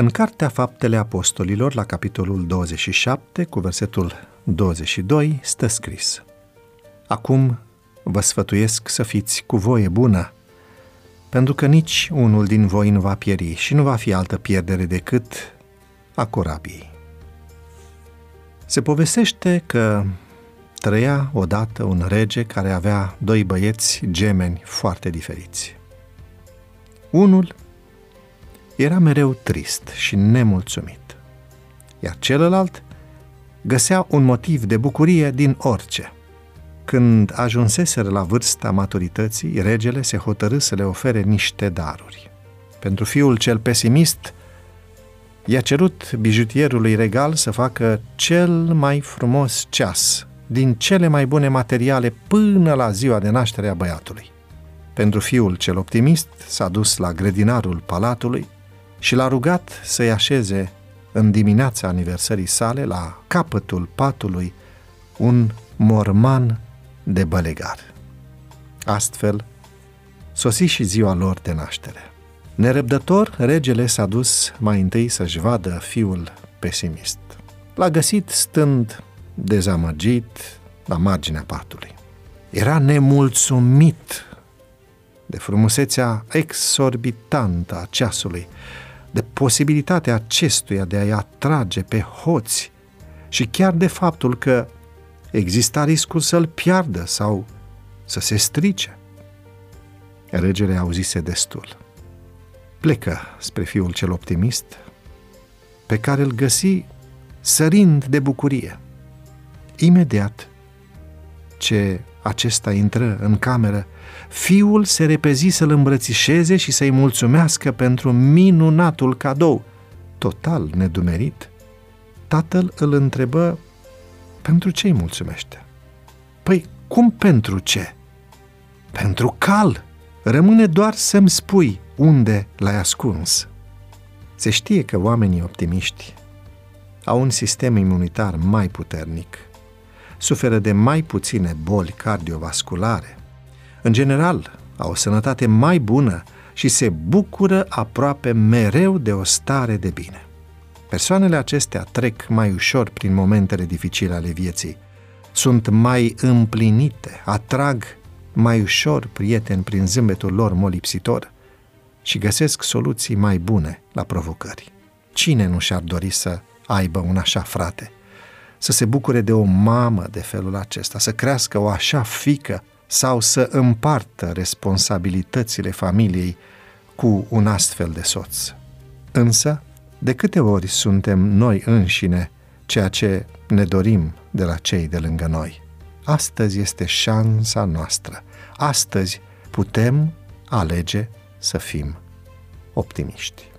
În Cartea Faptele Apostolilor, la capitolul 27, cu versetul 22, stă scris Acum vă sfătuiesc să fiți cu voie bună, pentru că nici unul din voi nu va pieri și nu va fi altă pierdere decât a corabiei. Se povestește că trăia odată un rege care avea doi băieți gemeni foarte diferiți. Unul era mereu trist și nemulțumit, iar celălalt găsea un motiv de bucurie din orice. Când ajunseseră la vârsta maturității, regele se hotărâ să le ofere niște daruri. Pentru fiul cel pesimist, i-a cerut bijutierului regal să facă cel mai frumos ceas din cele mai bune materiale până la ziua de naștere a băiatului. Pentru fiul cel optimist s-a dus la grădinarul palatului și l-a rugat să-i așeze în dimineața aniversării sale la capătul patului un morman de bălegar. Astfel, sosi și ziua lor de naștere. Nerăbdător, regele s-a dus mai întâi să-și vadă fiul pesimist. L-a găsit stând dezamăgit la marginea patului. Era nemulțumit de frumusețea exorbitantă a ceasului, de posibilitatea acestuia de a-i atrage pe hoți și chiar de faptul că exista riscul să-l piardă sau să se strice. Regele auzise destul. Plecă spre fiul cel optimist, pe care îl găsi sărind de bucurie. Imediat ce acesta intră în cameră, fiul se repezi să-l îmbrățișeze și să-i mulțumească pentru minunatul cadou. Total nedumerit, tatăl îl întrebă pentru ce îi mulțumește. Păi, cum pentru ce? Pentru cal. Rămâne doar să-mi spui unde l-ai ascuns. Se știe că oamenii optimiști au un sistem imunitar mai puternic, suferă de mai puține boli cardiovasculare, în general, au o sănătate mai bună și se bucură aproape mereu de o stare de bine. Persoanele acestea trec mai ușor prin momentele dificile ale vieții, sunt mai împlinite, atrag mai ușor prieteni prin zâmbetul lor molipsitor și găsesc soluții mai bune la provocări. Cine nu și-ar dori să aibă un așa frate? Să se bucure de o mamă de felul acesta, să crească o așa fică sau să împartă responsabilitățile familiei cu un astfel de soț. Însă, de câte ori suntem noi înșine ceea ce ne dorim de la cei de lângă noi? Astăzi este șansa noastră. Astăzi putem alege să fim optimiști.